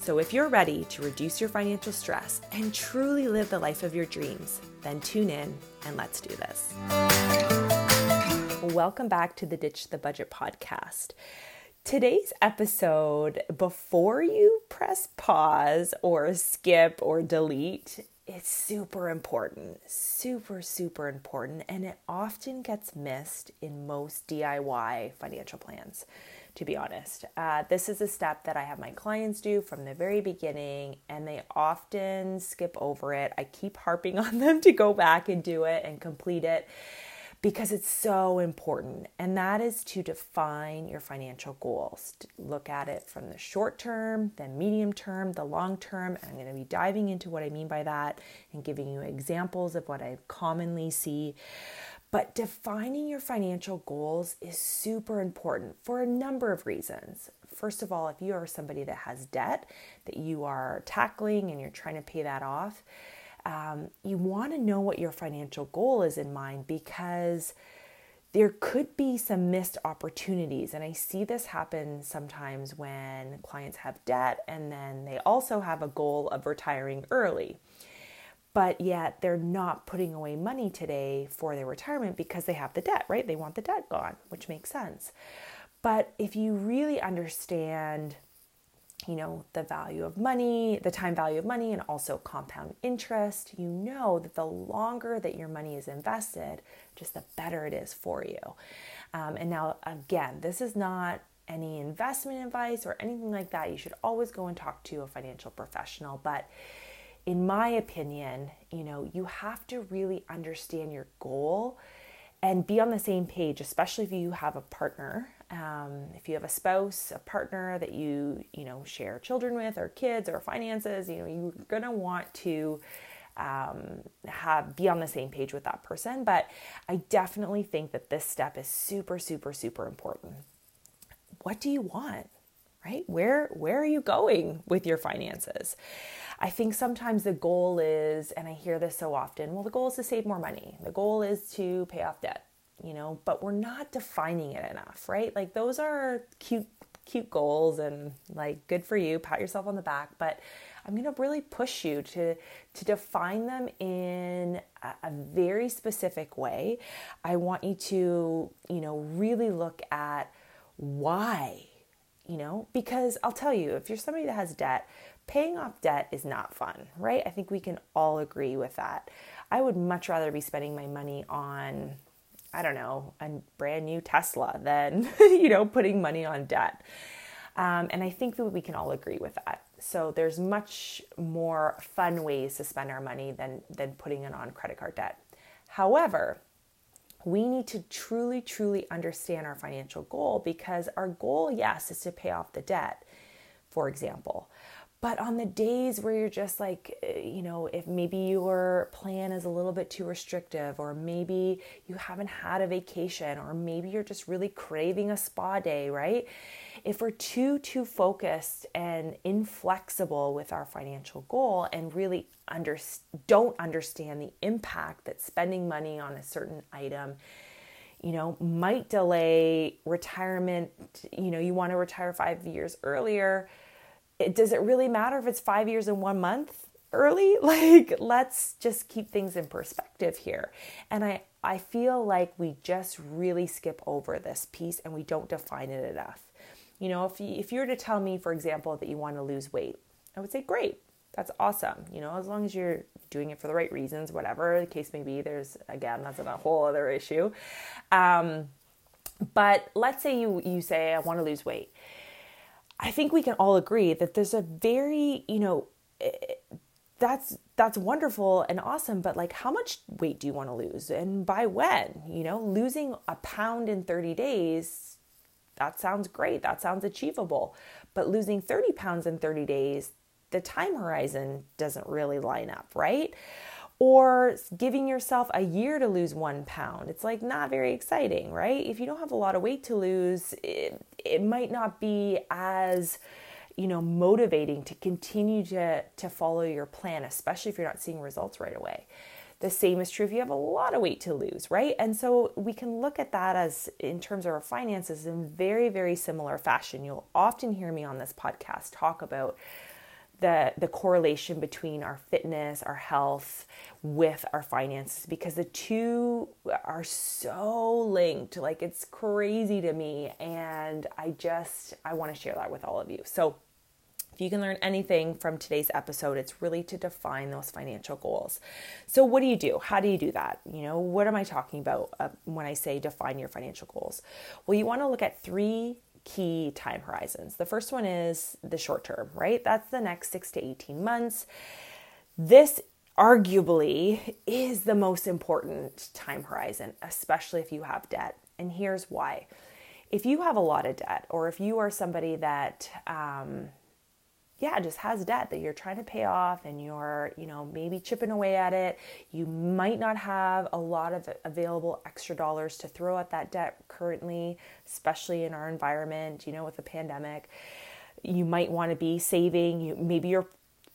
So, if you're ready to reduce your financial stress and truly live the life of your dreams, then tune in and let's do this. Welcome back to the Ditch the Budget podcast. Today's episode, before you press pause or skip or delete, it's super important, super, super important, and it often gets missed in most DIY financial plans to be honest. Uh, this is a step that I have my clients do from the very beginning, and they often skip over it. I keep harping on them to go back and do it and complete it because it's so important. And that is to define your financial goals. Look at it from the short term, the medium term, the long term. And I'm going to be diving into what I mean by that and giving you examples of what I commonly see. But defining your financial goals is super important for a number of reasons. First of all, if you are somebody that has debt that you are tackling and you're trying to pay that off, um, you want to know what your financial goal is in mind because there could be some missed opportunities. And I see this happen sometimes when clients have debt and then they also have a goal of retiring early but yet they're not putting away money today for their retirement because they have the debt, right? They want the debt gone, which makes sense. But if you really understand, you know, the value of money, the time value of money, and also compound interest, you know that the longer that your money is invested, just the better it is for you. Um, and now, again, this is not any investment advice or anything like that. You should always go and talk to a financial professional. But in my opinion, you know, you have to really understand your goal and be on the same page, especially if you have a partner. Um, if you have a spouse, a partner that you, you know, share children with or kids or finances, you know, you're going to want to um, have be on the same page with that person. But I definitely think that this step is super, super, super important. What do you want? Right? Where where are you going with your finances? I think sometimes the goal is, and I hear this so often, well, the goal is to save more money. The goal is to pay off debt, you know, but we're not defining it enough, right? Like those are cute, cute goals and like good for you, pat yourself on the back, but I'm going to really push you to to define them in a, a, very specific way. I want you to, you know, really look at why, you know, because I'll tell you, if you're somebody that has debt, paying off debt is not fun, right? I think we can all agree with that. I would much rather be spending my money on, I don't know, a brand new Tesla than, you know, putting money on debt. Um, and I think that we can all agree with that. So there's much more fun ways to spend our money than, than putting it on credit card debt. However, we need to truly, truly understand our financial goal because our goal, yes, is to pay off the debt, for example. But on the days where you're just like, eh, you know, if maybe your plan is a little bit too restrictive, or maybe you haven't had a vacation, or maybe you're just really craving a spa day, right? If we're too, too focused and inflexible with our financial goal and really under, don't understand the impact that spending money on a certain item you know, might delay retirement. You know, you want to retire five years earlier it, does it really matter if it's five years and one month early? Like, let's just keep things in perspective here. And I, I feel like we just really skip over this piece and we don't define it enough. You know, if you, if you were to tell me, for example, that you want to lose weight, I would say, great, that's awesome. You know, as long as you're doing it for the right reasons, whatever the case may be, there's, again, that's a whole other issue. Um, but let's say you, you say, I want to lose weight I think we can all agree that there's a very, you know, eh, that's that's wonderful and awesome, but like how much weight do you want to lose and by when? You know, losing a pound in 30 days, that sounds great. That sounds achievable. But losing 30 pounds in 30 days, the time horizon doesn't really line up, right? or giving yourself a year to lose one pound. It's like not very exciting, right? If you don't have a lot of weight to lose, it, it might not be as you know motivating to continue to to follow your plan especially if you're not seeing results right away the same is true if you have a lot of weight to lose right and so we can look at that as in terms of our finances in very very similar fashion you'll often hear me on this podcast talk about the the correlation between our fitness, our health with our finances because the two are so linked. Like it's crazy to me and I just I want to share that with all of you. So if you can learn anything from today's episode, it's really to define those financial goals. So, what do you do? How do you do that? You know, what am I talking about uh, when I say define your financial goals? Well, you want to look at three key time horizons. The first one is the short term, right? That's the next six to 18 months. This arguably is the most important time horizon, especially if you have debt. And here's why. If you have a lot of debt, or if you are somebody that um, yeah, just has debt that you're trying to pay off and you're, you know, maybe chipping away at it. You might not have a lot of available extra dollars to throw at that debt currently, especially in our environment, you know, with the pandemic. You might want to be saving. You maybe your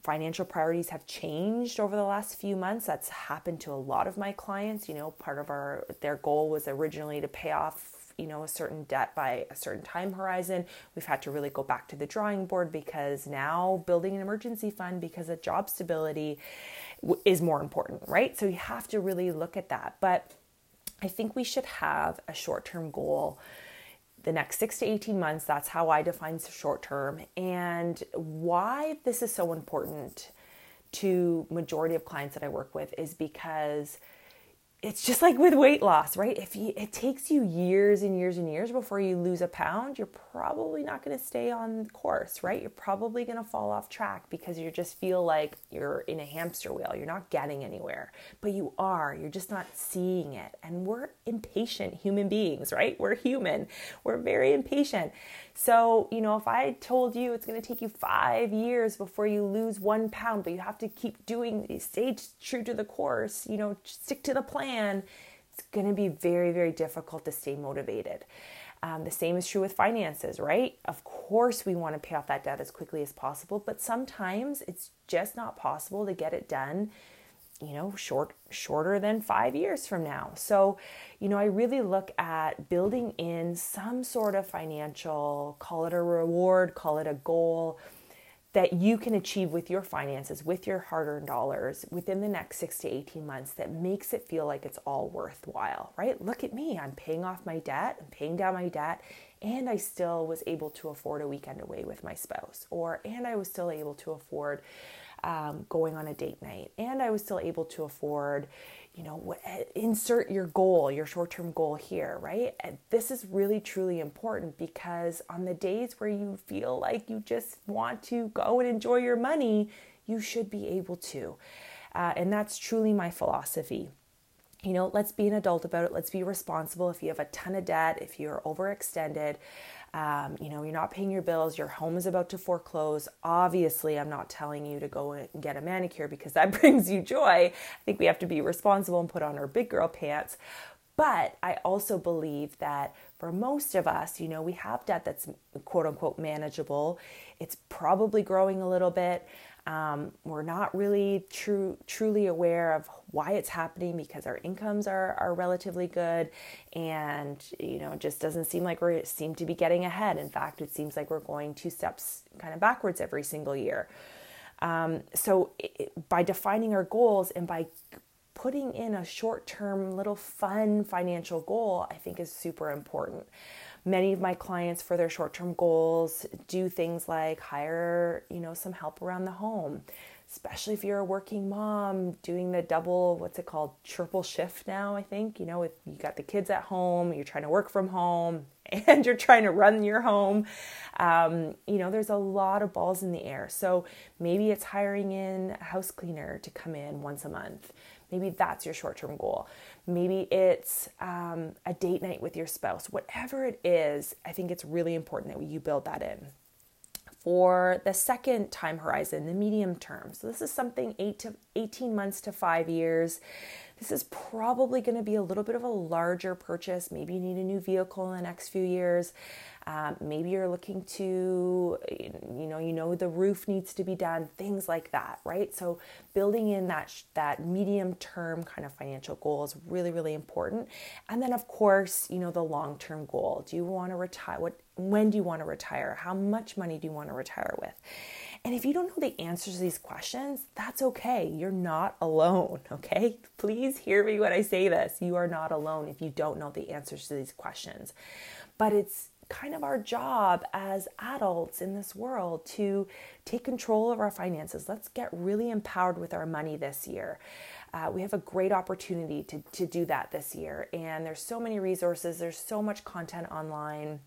financial priorities have changed over the last few months. That's happened to a lot of my clients. You know, part of our their goal was originally to pay off you know a certain debt by a certain time horizon. We've had to really go back to the drawing board because now building an emergency fund because of job stability is more important right? So you have to really look at that. But i think we should have a short-term goal. The next 6 to 18 months that's how i define short term and why this is so important to majority of clients that i work with is because it's just like with weight loss, right? If you, it takes you years and years and years before you lose a pound, you're probably not going to stay on course, right? You're probably going to fall off track because you just feel like you're in a hamster wheel. You're not getting anywhere, but you are. You're just not seeing it. And we're impatient human beings, right? We're human. We're very impatient. So, you know, if I told you it's going to take you five years before you lose one pound, but you have to keep doing, stay true to the course, you know, stick to the plan, it's going to be very, very difficult to stay motivated. Um, the same is true with finances, right? Of course, we want to pay off that debt as quickly as possible, but sometimes it's just not possible to get it done you know short shorter than 5 years from now. So, you know, I really look at building in some sort of financial, call it a reward, call it a goal that you can achieve with your finances, with your hard-earned dollars within the next 6 to 18 months that makes it feel like it's all worthwhile, right? Look at me, I'm paying off my debt, I'm paying down my debt, and I still was able to afford a weekend away with my spouse, or and I was still able to afford um, going on a date night, and I was still able to afford, you know, insert your goal, your short term goal here, right? And this is really truly important because on the days where you feel like you just want to go and enjoy your money, you should be able to. Uh, and that's truly my philosophy you know, let's be an adult about it. Let's be responsible. If you have a ton of debt, if you're overextended, um, you know, you're not paying your bills, your home is about to foreclose. Obviously, I'm not telling you to go and get a manicure because that brings you joy. I think we have to be responsible and put on our big girl pants. But I also believe that for most of us, you know, we have debt that's quote unquote manageable. It's probably growing a little bit. Um, we're not really true, truly aware of why it's happening because our incomes are, are relatively good and you know it just doesn't seem like we seem to be getting ahead. In fact it seems like we're going two steps kind of backwards every single year. Um, so it, by defining our goals and by putting in a short-term little fun financial goal i think is super important many of my clients for their short-term goals do things like hire you know some help around the home especially if you're a working mom doing the double what's it called triple shift now i think you know if you got the kids at home you're trying to work from home and you're trying to run your home. Um, you know there's a lot of balls in the air. So maybe it's hiring in a house cleaner to come in once a month. Maybe that's your short-term goal. Maybe it's um, a date night with your spouse. Whatever it is i think it's really important that you build that in for the second time horizon, the medium term. So this is something 8 to 18 months to 5 years. This is probably going to be a little bit of a larger purchase. Maybe you need a new vehicle in the next few years. Um, maybe you're looking to, you know, you know the roof needs to be done, things like that, right? So building in that that medium term kind of financial goal is really really important. And then of course, you know, the long term goal. Do you want to retire? What? When do you want to retire? How much money do you want to retire with? And if you don't know the answers to these questions, that's okay. You're not alone, okay? Please hear me when I say this. You are not alone if you don't know the answers to these questions. But it's kind of our job as adults in this world to take control of our finances. Let's get really empowered with our money this year. Uh, we have a great opportunity to, to do that this year. And there's so many resources, there's so much content online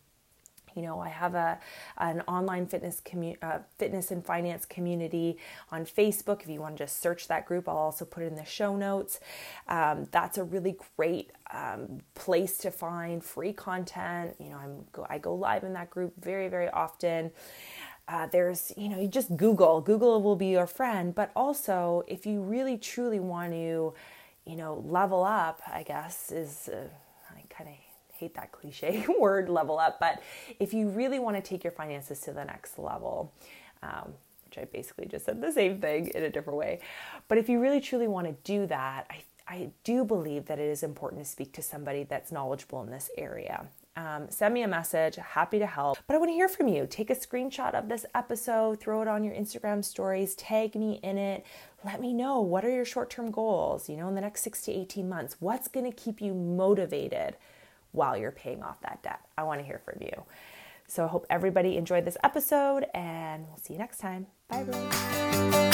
you know, I have a an online fitness commu- uh, fitness and finance community on Facebook. If you want to just search that group, I'll also put it in the show notes. Um, that's a really great um, place to find free content. You know, I'm go, I go live in that group very very often. Uh, there's, you know, you just Google. Google will be your friend. But also, if you really truly want to, you know, level up, I guess is uh, I kind of hate that cliche word level up, but if you really want to take your finances to the next level, um, which I basically just said the same thing in a different way, but if you really truly want to do that, I, I do believe that it is important to speak to somebody that's knowledgeable in this area. Um, send me a message, happy to help. But I want to hear from you. Take a screenshot of this episode, throw it on your Instagram stories, tag me in it. Let me know what are your short term goals, you know, in the next six to 18 months. What's going to keep you motivated while you're paying off that debt. I want to hear from you. So I hope everybody enjoyed this episode and we'll see you next time. Bye, everyone.